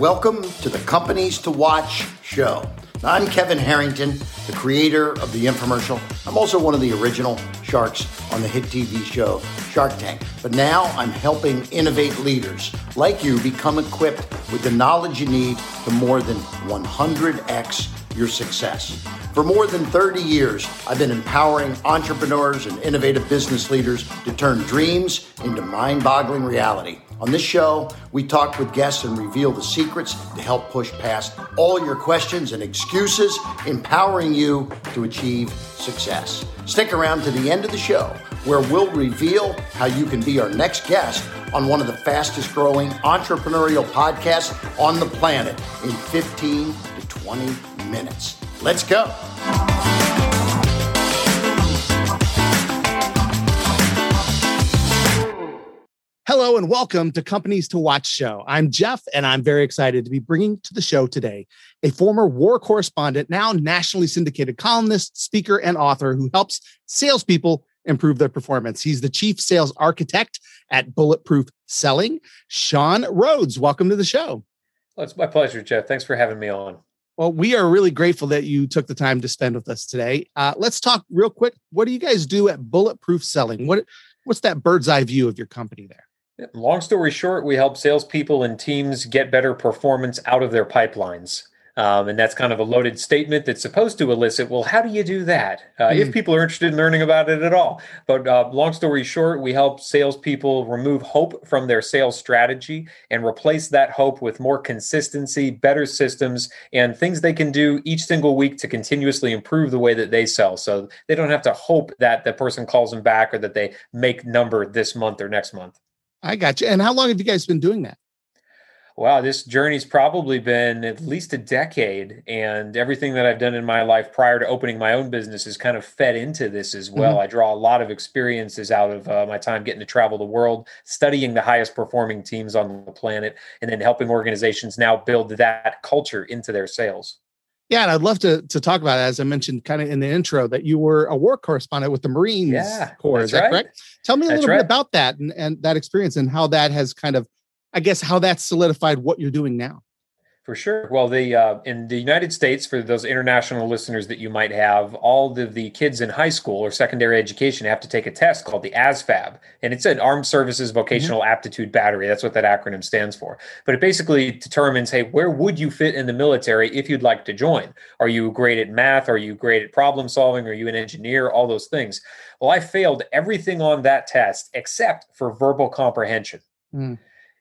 Welcome to the Companies to Watch show. I'm Kevin Harrington, the creator of the infomercial. I'm also one of the original sharks on the hit TV show Shark Tank. But now I'm helping innovate leaders like you become equipped with the knowledge you need to more than 100x your success. For more than 30 years, I've been empowering entrepreneurs and innovative business leaders to turn dreams into mind boggling reality. On this show, we talk with guests and reveal the secrets to help push past all your questions and excuses, empowering you to achieve success. Stick around to the end of the show where we'll reveal how you can be our next guest on one of the fastest growing entrepreneurial podcasts on the planet in 15 to 20 minutes. Let's go. Hello and welcome to Companies to Watch show. I'm Jeff and I'm very excited to be bringing to the show today a former war correspondent, now nationally syndicated columnist, speaker, and author who helps salespeople improve their performance. He's the chief sales architect at Bulletproof Selling. Shawn Rhodes, welcome to the show. Well, it's my pleasure, Jeff. Thanks for having me on. Well, we are really grateful that you took the time to spend with us today. Uh, let's talk real quick. What do you guys do at Bulletproof Selling? What what's that bird's eye view of your company there? Long story short, we help salespeople and teams get better performance out of their pipelines. Um, and that's kind of a loaded statement that's supposed to elicit, well, how do you do that? Uh, mm. If people are interested in learning about it at all. But uh, long story short, we help salespeople remove hope from their sales strategy and replace that hope with more consistency, better systems, and things they can do each single week to continuously improve the way that they sell. So they don't have to hope that the person calls them back or that they make number this month or next month. I got you. And how long have you guys been doing that? Wow, this journey's probably been at least a decade, and everything that I've done in my life prior to opening my own business is kind of fed into this as well. Mm-hmm. I draw a lot of experiences out of uh, my time getting to travel the world, studying the highest performing teams on the planet, and then helping organizations now build that culture into their sales. Yeah, and I'd love to to talk about it, as I mentioned kind of in the intro that you were a war correspondent with the Marines yeah, Corps. Is that right. correct? Tell me a that's little right. bit about that and, and that experience and how that has kind of, I guess, how that solidified what you're doing now. For sure. Well, the uh, in the United States, for those international listeners that you might have, all the, the kids in high school or secondary education have to take a test called the ASVAB, and it's an Armed Services Vocational mm-hmm. Aptitude Battery. That's what that acronym stands for. But it basically determines, hey, where would you fit in the military if you'd like to join? Are you great at math? Are you great at problem solving? Are you an engineer? All those things. Well, I failed everything on that test except for verbal comprehension. Mm.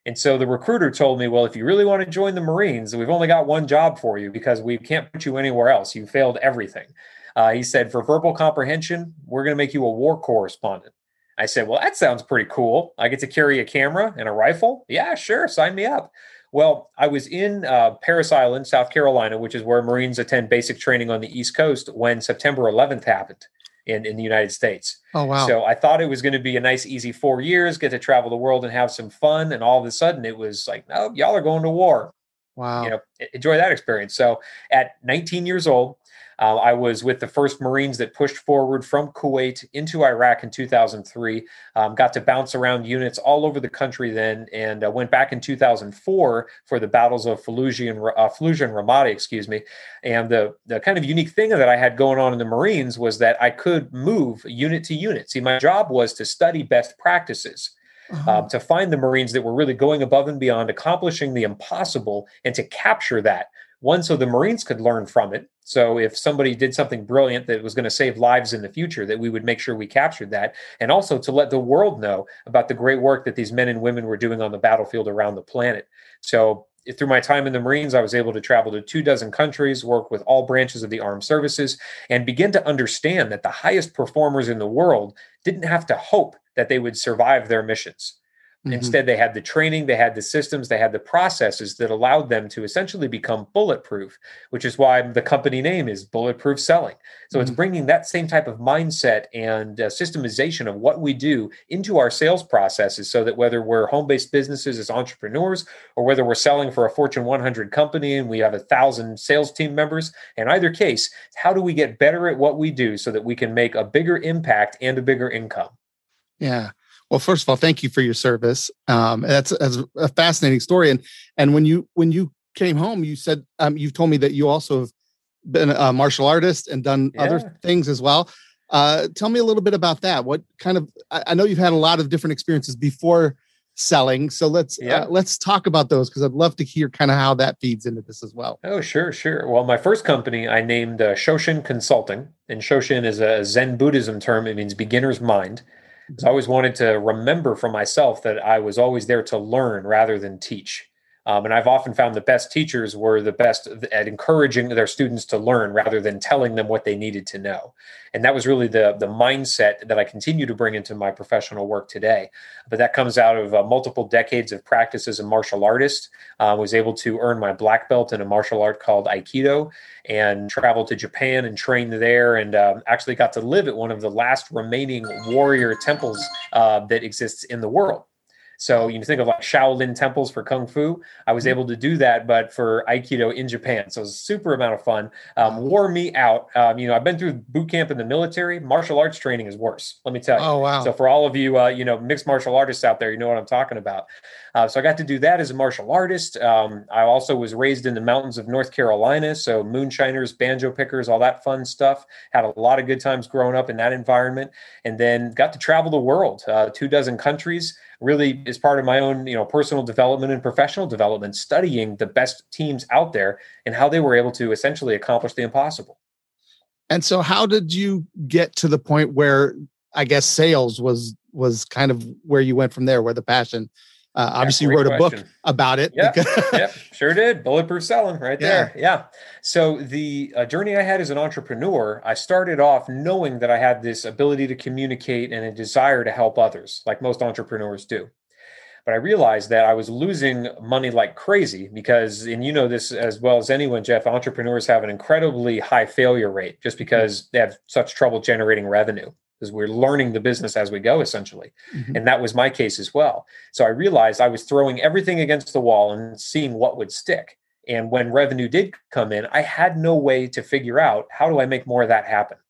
And so the recruiter told me, well, if you really want to join the Marines, we've only got one job for you because we can't put you anywhere else. You failed everything. Uh, he said, for verbal comprehension, we're going to make you a war correspondent. I said, well, that sounds pretty cool. I get to carry a camera and a rifle. Yeah, sure. Sign me up. Well, I was in uh, Parris Island, South Carolina, which is where Marines attend basic training on the East Coast when September 11th happened in, in the United States. Oh, wow. So I thought it was going to be a nice, easy four years, get to travel the world and have some fun. And all of a sudden it was like, no, y'all are going to war. Wow. You know, enjoy that experience. So at 19 years old, uh, I was with the first Marines that pushed forward from Kuwait into Iraq in 2003. Um, got to bounce around units all over the country then, and uh, went back in 2004 for the battles of Fallujah and, uh, Fallujah and Ramadi, excuse me. And the the kind of unique thing that I had going on in the Marines was that I could move unit to unit. See, my job was to study best practices. Uh-huh. Um, to find the Marines that were really going above and beyond, accomplishing the impossible, and to capture that one, so the Marines could learn from it. So if somebody did something brilliant that was going to save lives in the future, that we would make sure we captured that. And also to let the world know about the great work that these men and women were doing on the battlefield around the planet. So through my time in the Marines, I was able to travel to two dozen countries, work with all branches of the armed services, and begin to understand that the highest performers in the world didn't have to hope that they would survive their missions. Mm-hmm. Instead, they had the training, they had the systems, they had the processes that allowed them to essentially become bulletproof, which is why the company name is Bulletproof Selling. So mm-hmm. it's bringing that same type of mindset and uh, systemization of what we do into our sales processes so that whether we're home based businesses as entrepreneurs or whether we're selling for a Fortune 100 company and we have a thousand sales team members, in either case, how do we get better at what we do so that we can make a bigger impact and a bigger income? Yeah. Well, first of all, thank you for your service. Um, that's, that's a fascinating story. And and when you when you came home, you said um, you've told me that you also have been a martial artist and done yeah. other things as well. Uh, tell me a little bit about that. What kind of? I, I, know you've had a lot of different experiences before selling, so let's uh, yeah. uh, let's talk about those because I'd love to hear kind of how that feeds into this as well. Oh, sure, sure. Well, my first company I named uh, Shoshin Consulting, and Shoshin is a Zen Buddhism term. It means beginner's mind. So I always wanted to remember for myself that I was always there to learn rather than teach. Um, and I've often found the best teachers were the best at encouraging their students to learn rather than telling them what they needed to know. And that was really the, the mindset that I continue to bring into my professional work today. But that comes out of uh, multiple decades of practice as a martial artist. I uh, was able to earn my black belt in a martial art called Aikido and traveled to Japan and trained there and um, actually got to live at one of the last remaining warrior temples uh, that exists in the world. So you think of like Shaolin temples for Kung Fu. I was mm-hmm. able to do that, but for Aikido in Japan. So it was a super amount of fun. Um, wore me out. Um, you know, I've been through boot camp in the military. Martial arts training is worse. Let me tell you. Oh, wow. So for all of you, uh, you know, mixed martial artists out there, you know what I'm talking about. Uh, so I got to do that as a martial artist. Um, I also was raised in the mountains of North Carolina. So moonshiners, banjo pickers, all that fun stuff. Had a lot of good times growing up in that environment and then got to travel the world, uh, two dozen countries really is part of my own you know personal development and professional development studying the best teams out there and how they were able to essentially accomplish the impossible and so how did you get to the point where i guess sales was was kind of where you went from there where the passion uh, obviously, you wrote a book about it. Yeah, yep, sure did. Bulletproof selling, right there. Yeah. yeah. So the uh, journey I had as an entrepreneur, I started off knowing that I had this ability to communicate and a desire to help others, like most entrepreneurs do. But I realized that I was losing money like crazy because, and you know this as well as anyone, Jeff. Entrepreneurs have an incredibly high failure rate just because they have such trouble generating revenue because we're learning the business as we go essentially mm-hmm. and that was my case as well so i realized i was throwing everything against the wall and seeing what would stick and when revenue did come in i had no way to figure out how do i make more of that happen mm-hmm.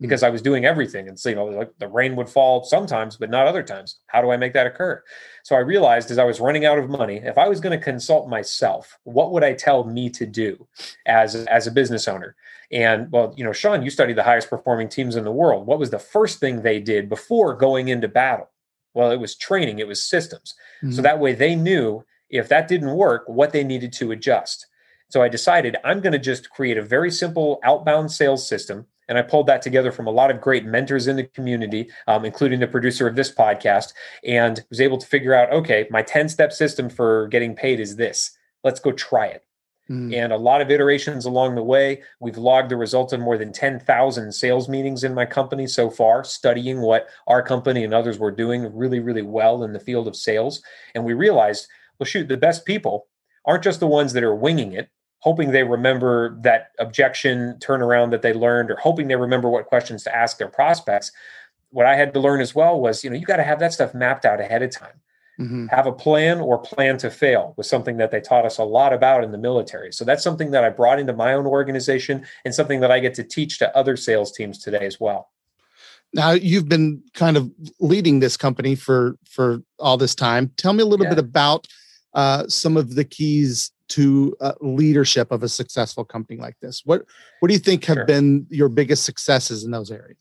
Because i was doing everything and so you know like the rain would fall sometimes but not other times how do i make that occur so i realized as i was running out of money if i was going to consult myself what would i tell me to do as as a business owner and well, you know, Shawn, you studied the highest performing teams in the world. What was the first thing they did before going into battle? Well, it was training, it was systems. Mm-hmm. So that way they knew if that didn't work, what they needed to adjust. So I decided I'm going to just create a very simple outbound sales system. And I pulled that together from a lot of great mentors in the community, um, including the producer of this podcast, and was able to figure out okay, my 10 step system for getting paid is this. Let's go try it. Mm. And a lot of iterations along the way. We've logged the results of more than 10,000 sales meetings in my company so far, studying what our company and others were doing really, really well in the field of sales. And we realized, well, shoot, the best people aren't just the ones that are winging it, hoping they remember that objection turnaround that they learned, or hoping they remember what questions to ask their prospects. What I had to learn as well was, you know, you got to have that stuff mapped out ahead of time. Mm-hmm. Have a plan or plan to fail was something that they taught us a lot about in the military. So that's something that I brought into my own organization and something that I get to teach to other sales teams today as well. Now you've been kind of leading this company for for all this time. Tell me a little yeah. bit about uh, some of the keys to uh, leadership of a successful company like this. What what do you think have sure. been your biggest successes in those areas?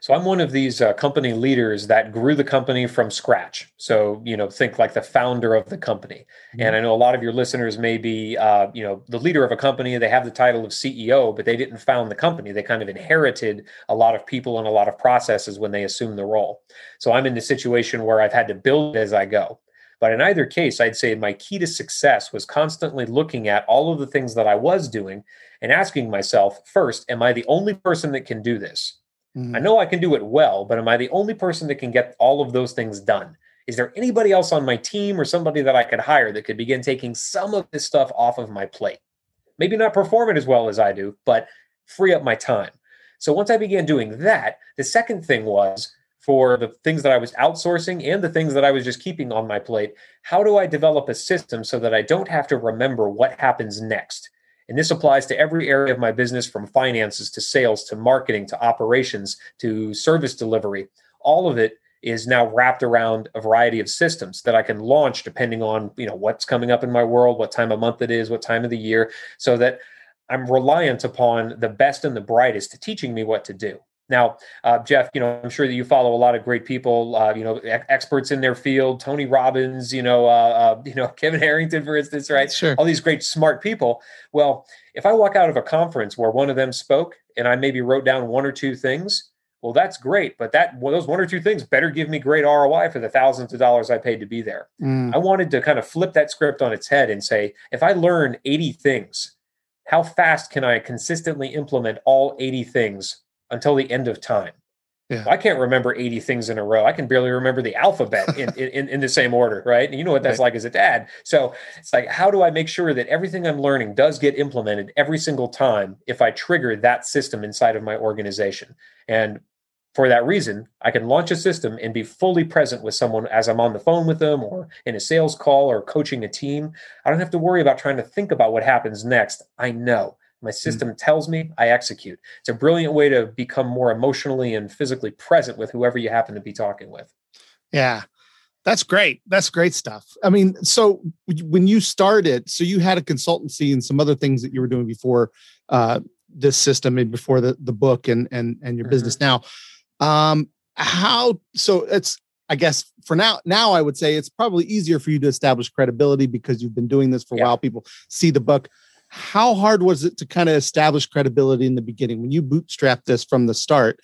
So I'm one of these uh, company leaders that grew the company from scratch. So you know, think like the founder of the company. Mm-hmm. And I know a lot of your listeners may be, uh, you know, the leader of a company. They have the title of CEO, but they didn't found the company. They kind of inherited a lot of people and a lot of processes when they assumed the role. So I'm in the situation where I've had to build as I go. But in either case, I'd say my key to success was constantly looking at all of the things that I was doing and asking myself first, am I the only person that can do this? Mm-hmm. I know I can do it well, but am I the only person that can get all of those things done? Is there anybody else on my team or somebody that I could hire that could begin taking some of this stuff off of my plate? Maybe not perform it as well as I do, but free up my time. So once I began doing that, the second thing was for the things that I was outsourcing and the things that I was just keeping on my plate, how do I develop a system so that I don't have to remember what happens next? And this applies to every area of my business from finances to sales to marketing to operations to service delivery. All of it is now wrapped around a variety of systems that I can launch depending on you know what's coming up in my world, what time of month it is, what time of the year, so that I'm reliant upon the best and the brightest teaching me what to do. Now, uh, Jeff, you know, I'm sure that you follow a lot of great people, uh, you know, experts in their field, Tony Robbins, you know, uh, uh, you know, Kevin Harrington, for instance, right? Sure. All these great, smart people. Well, if I walk out of a conference where one of them spoke and I maybe wrote down one or two things, well, that's great, but that well, those one or two things better give me great ROI for the thousands of dollars I paid to be there. Mm. I wanted to kind of flip that script on its head and say, if I learn 80 things, how fast can I consistently implement all 80 things until the end of time. Yeah. I can't remember 80 things in a row. I can barely remember the alphabet in, in, in, the same order, right? And you know what that's right. like as a dad. So it's like, how do I make sure that everything I'm learning does get implemented every single time if I trigger that system inside of my organization? And for that reason, I can launch a system and be fully present with someone as I'm on the phone with them or in a sales call or coaching a team. I don't have to worry about trying to think about what happens next. I know. My hmm. system mm. tells me, I execute. It's a brilliant way to become more emotionally and physically present with whoever you happen to be talking with. Yeah. That's great. That's great stuff. I mean, so when you started, so you had a consultancy and some other things that you were doing before uh, this system and before the, the book and and and your mm-hmm. business now. Um, how so it's I guess for now, now I would say it's probably easier for you to establish credibility because you've been doing this for a yeah. while. People see the book how hard was it to kind of establish credibility in the beginning? When you bootstrapped this from the start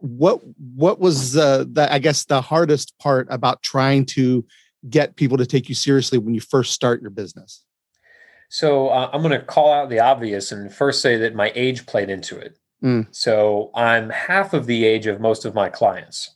what what was uh, the i guess the hardest part about trying to get people to take you seriously when you first start your business? So uh, i'm going to call out the obvious and first say that my age played into it. Mm. so i'm half of the age of most of my clients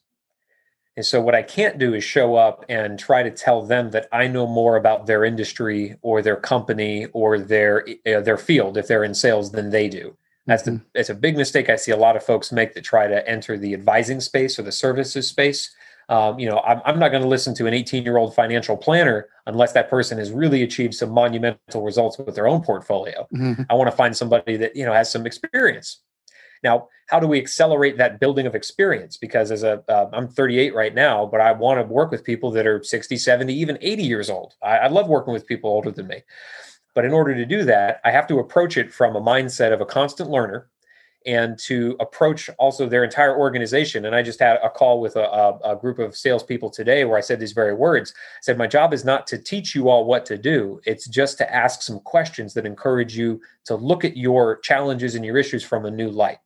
and so what I can't do is show up and try to tell them that I know more about their industry or their company or their uh, their field if they're in sales than they do. That's mm-hmm. the it's a big mistake I see a lot of folks make that try to enter the advising space or the services space. Um, you know, I'm, I'm not going to listen to an 18 year old financial planner unless that person has really achieved some monumental results with their own portfolio. Mm-hmm. I want to find somebody that you know has some experience. Now, how do we accelerate that building of experience? Because as a, uh, 38 right now, but I want to work with people that are 60, 70, even 80 years old. I, I love working with people older than me. But in order to do that, I have to approach it from a mindset of a constant learner and to approach also their entire organization. And I just had a call with a, a, a, group of salespeople today where I said these very words. I said, My job is not to teach you all what to do, it's just to ask some questions that encourage you to look at your challenges and your issues from a new light.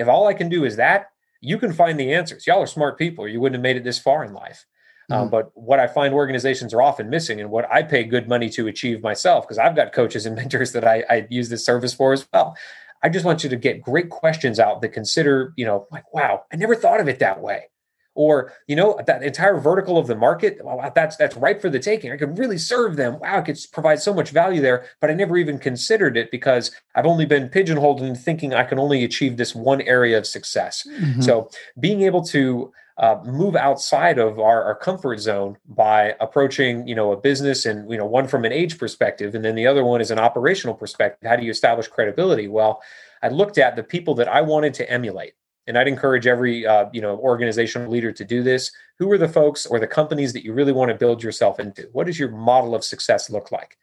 If all I can do is that, you can find the answers. Y'all are smart people, you wouldn't have made it this far in life. Um, mm. but what I find organizations are often missing, and what I pay good money to achieve myself, because I've got coaches and mentors that I, I use this service for as well. I just want you to get great questions out that consider, you know, like, wow, I never thought of it that way or you know that entire vertical of the market well, that's that's ripe for the taking. I could really serve them. Wow i could provide so much value there but i never even considered it because i've only been pigeonholed in thinking i can only achieve this one area of success. Mm-hmm. so being able to uh, move outside of our, our comfort zone by approaching you know a business and you know one from an age perspective and then the other one is an operational perspective how do you establish credibility? Well i looked at the people that i wanted to emulate and I'd encourage every uh, you know organizational leader to do this. Who are the folks or the companies that you really want to build yourself into? What does your model of success look like?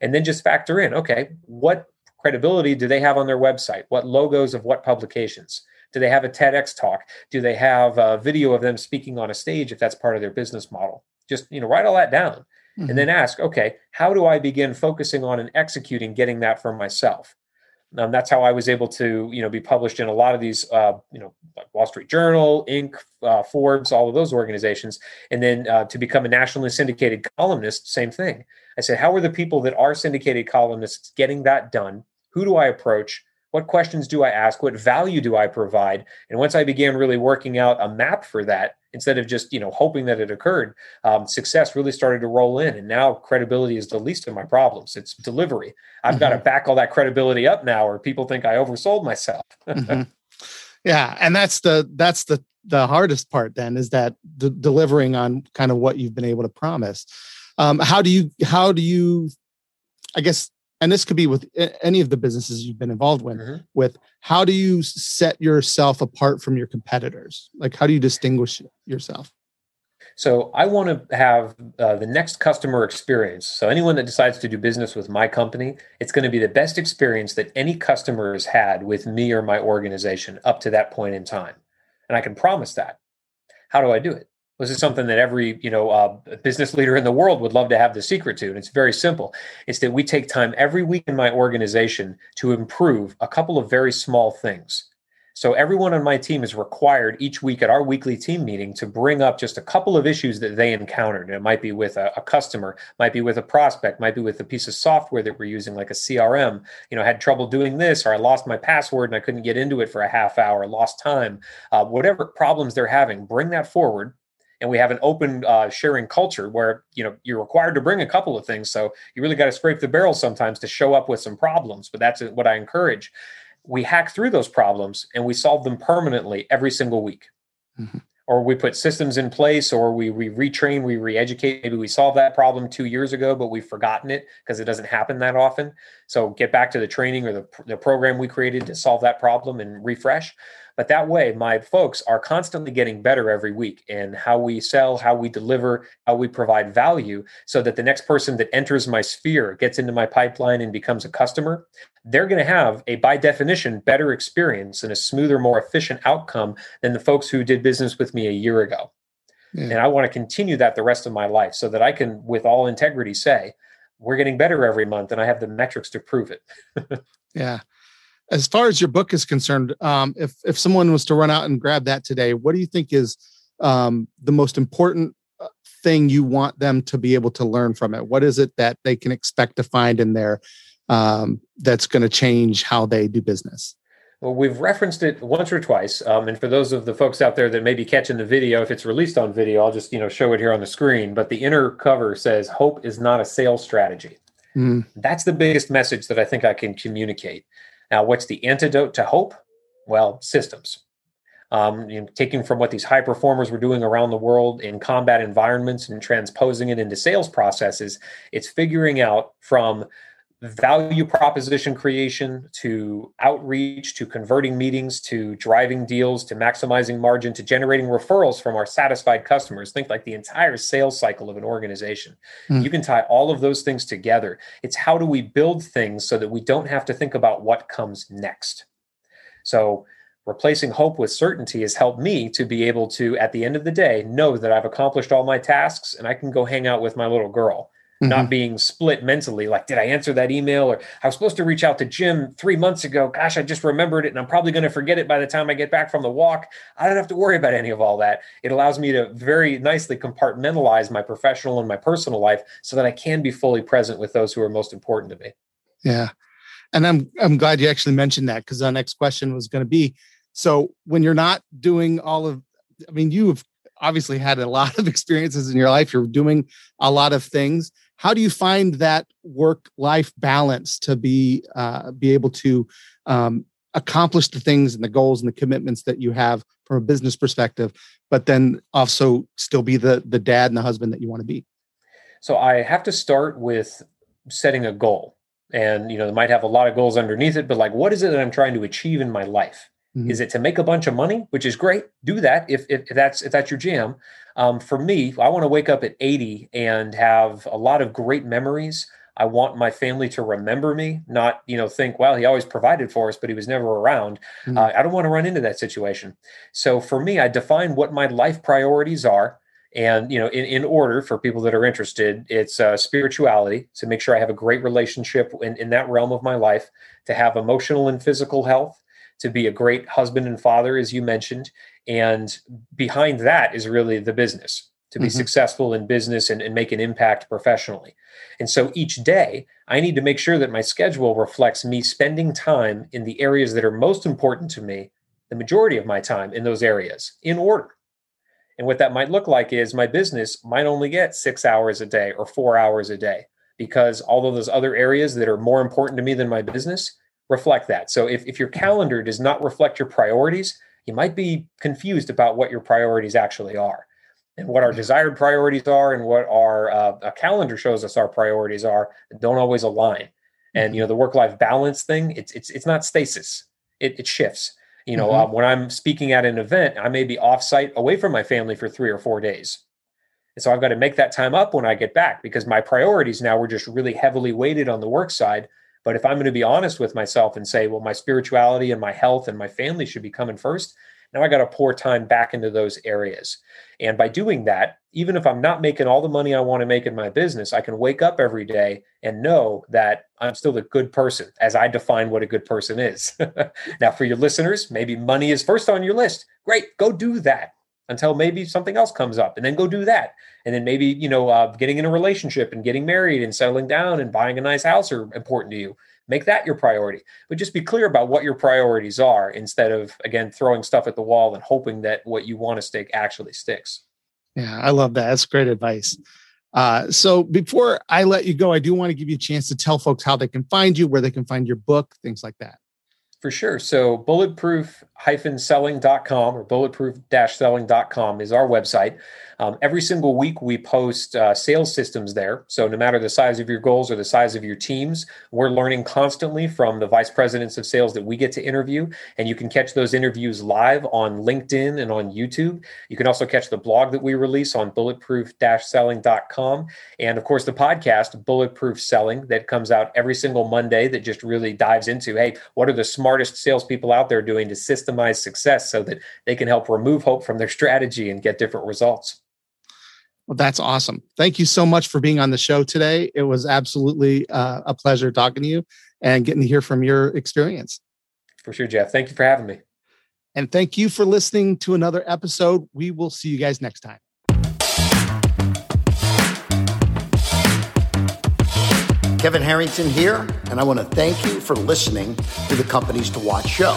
And then just factor in, okay, what credibility do they have on their website? What logos of what publications? Do they have a TEDx talk? Do they have a video of them speaking on a stage if that's part of their business model? Just you know, write all that down. Mm-hmm. And then ask, okay, how do I begin focusing on and executing getting that for myself? Um, that's how I was able to, you know, be published in a lot of these, uh, you know, like Wall Street Journal, Inc., uh, Forbes, all of those organizations, and then uh, to become a nationally syndicated columnist, same thing. I said, how are the people that are syndicated columnists getting that done? Who do I approach? What questions do I ask? What value do I provide? And once I began really working out a map for that, instead of just you know hoping that it occurred, um, success really started to roll in. And now credibility is the least of my problems. It's delivery. I've mm-hmm. got to back all that credibility up now, or people think I oversold myself. mm-hmm. Yeah, and that's the that's the the hardest part. Then is that d- delivering on kind of what you've been able to promise. Um, how do you how do you I guess and this could be with any of the businesses you've been involved with mm-hmm. with how do you set yourself apart from your competitors like how do you distinguish yourself So I want to have uh, the next customer experience. So anyone that decides to do business with my company, it's going to be the best experience that any customer has had with me or my organization up to that point in time. And I can promise that. How do I do it? This is something that every you know uh, business leader in the world would love to have the secret to, and it's very simple. It's that we take time every week in my organization to improve a couple of very small things. So everyone on my team is required each week at our weekly team meeting to bring up just a couple of issues that they encountered. And it might be with a, a, customer, might be with a prospect, might be with a piece of software that we're using, like a CRM. You know, had trouble doing this, or I lost my password and I couldn't get into it for a half hour, lost time. Uh, whatever problems they're having, bring that forward. And we have an open uh, sharing culture where you know you're required to bring a couple of things. So you really got to scrape the barrel sometimes to show up with some problems. But that's what I encourage we hack through those problems and we solve them permanently every single week. Mm-hmm. Or we put systems in place, or we, we retrain, we re educate. Maybe we solved that problem two years ago, but we've forgotten it because it doesn't happen that often. So get back to the training or the, the program we created to solve that problem and refresh. But that way, my folks are constantly getting better every week in how we sell, how we deliver, how we provide value, so that the next person that enters my sphere, gets into my pipeline, and becomes a customer, they're going to have a, by definition, better experience and a smoother, more efficient outcome than the folks who did business with me a year ago. Yeah. And I want to continue that the rest of my life so that I can, with all integrity, say, we're getting better every month and I have the metrics to prove it. yeah as far as your book is concerned, um, if if someone was to run out and grab that today, what do you think is um, the most important uh, thing you want them to be able to learn from it? What is it that they can expect to find in there um, that's going to change how they do business? Well, we've referenced it once or twice, um, and for those of the folks out there that may be catching the video, if it's released on video, I'll just you know show it here on the screen. But the inner cover says, "Hope is not a sales strategy." Mm. That's the biggest message that I think I can communicate. Now, what's the antidote to hope? Well, systems. Um, you know, taking from what these high performers were doing around the world in combat environments and transposing it into sales processes, it's figuring out from value proposition creation to outreach to converting meetings to driving deals to maximizing margin to generating referrals from our satisfied customers. Think like the entire sales cycle of an organization. Mm. you can tie all of those things together. It's how do we build things so that we don't have to think about what comes next. So replacing hope with certainty has helped me to be able to at the end of the day know that i've accomplished all my tasks and i can go hang out with my little girl mm-hmm. not being split mentally. Like, did I answer that email? Or I was supposed to reach out to Jim three months ago. Gosh, I just remembered it and I'm probably going to forget it by the time I get back from the walk. I don't have to worry about any of all that. It allows me to very nicely compartmentalize my professional and my personal life so that I can be fully present with those who are most important to me. Yeah. And I'm I'm glad you actually mentioned that because our next question was going to be so when you're not doing all of I mean, you've obviously had a lot of experiences in your life. You're doing a lot of things how do you find that work life balance to be uh, be able to um, accomplish the things and the goals and the commitments that you have from a business perspective but then also still be the the dad and the husband that you want to be so i have to start with setting a goal and you know they might have a lot of goals underneath it but like what is it that i'm trying to achieve in my life Mm-hmm. Is it to make a bunch of money, which is great? Do that if, if, if that's if that's your jam. Um, for me, I want to wake up at 80 and have a lot of great memories. I want my family to remember me, not you know think, well, he always provided for us, but he was never around. Mm-hmm. Uh, I don't want to run into that situation. So for me, I define what my life priorities are, and you know, in, in order for people that are interested, it's uh, spirituality to make sure I have a great relationship in, in that realm of my life, to have emotional and physical health, to be a great husband and father, as you mentioned. And behind that is really the business to be mm-hmm. successful in business and, and, make an impact professionally. And so each day, I need to make sure that my schedule reflects me spending time in the areas that are most important to me, the majority of my time in those areas in order. And what that might look like is my business might only get six hours a day or four hours a day because all of those other areas that are more important to me than my business reflect that. So if, if your calendar does not reflect your priorities, you might be confused about what your priorities actually are and what our desired priorities are and what our uh, a calendar shows us our priorities are don't always align. And you know the work life balance thing, it's it's it's not stasis. It, it shifts. You know, mm-hmm. um, when I'm speaking at an event, I may be offsite away from my family for three or four days. And so I've got to make that time up when I get back because my priorities now were just really heavily weighted on the work side. But if I'm going to be honest with myself and say, well, my spirituality and my health and my family should be coming first, now I got to pour time back into those areas. And by doing that, even if I'm not making all the money I want to make in my business, I can wake up every day and know that I'm still a good person as I define what a good person is. now, for your listeners, maybe money is first on your list. Great, go do that until maybe something else comes up and then go do that. And then maybe you know uh, getting in a relationship and getting married and settling down and buying a nice house are important to you. Make that your priority. But just be clear about what your priorities are instead of again throwing stuff at the wall and hoping that what you want to stick actually sticks. Yeah i love that. That's great advice. Uh, so before i let you go i do want to give you a chance to tell folks how they can find you where they can find your book things like that. For sure. So bulletproof-selling.com or bulletproof-selling.com is our website. Um, every single week, we post uh, sales systems there. So, no matter the size of your goals or the size of your teams, we're learning constantly from the vice presidents of sales that we get to interview. And you can catch those interviews live on LinkedIn and on YouTube. You can also catch the blog that we release on bulletproof selling.com. And of course, the podcast, Bulletproof Selling, that comes out every single Monday that just really dives into hey, what are the smartest salespeople out there doing to systemize success so that they can help remove hope from their strategy and get different results? Well, that's awesome. Thank you so much for being on the show today. It was absolutely uh, a pleasure talking to you and getting to hear from your experience. For sure, Jeff. Thank you for having me. And thank you for listening to another episode. We will see you guys next time. Kevin Harrington here, and I want to thank you for listening to the Companies to Watch show.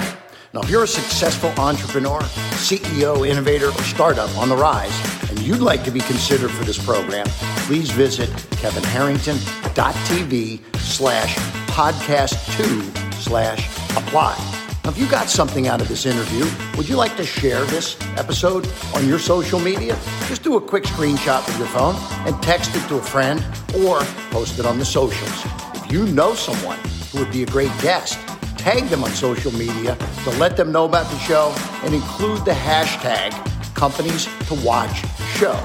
Now, if you're a successful entrepreneur, CEO, innovator, or startup on the rise, and you'd like to be considered for this program, please visit kevinharrington.tv slash podcast two slash apply. Now, if you got something out of this interview, would you like to share this episode on your social media? Just do a quick screenshot with your phone and text it to a friend or post it on the socials. If you know someone who would be a great guest, tag them on social media to let them know about the show and include the hashtag companies to watch show.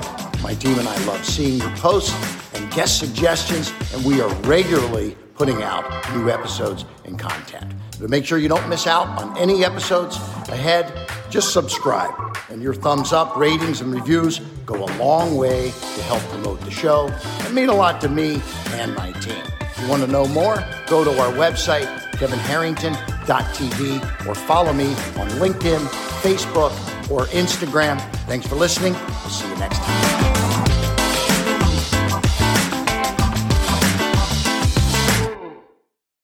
My team and I love seeing your posts and guest suggestions, and we are regularly putting out new episodes and content. To make sure you don't miss out on any episodes ahead, just subscribe. And your thumbs up, ratings, and reviews go a long way to help promote the show and mean a lot to me and my team. If you want to know more, go to our website, kevinharrington.tv, or follow me on LinkedIn, Facebook, or Instagram. Thanks for listening. We'll see you next time.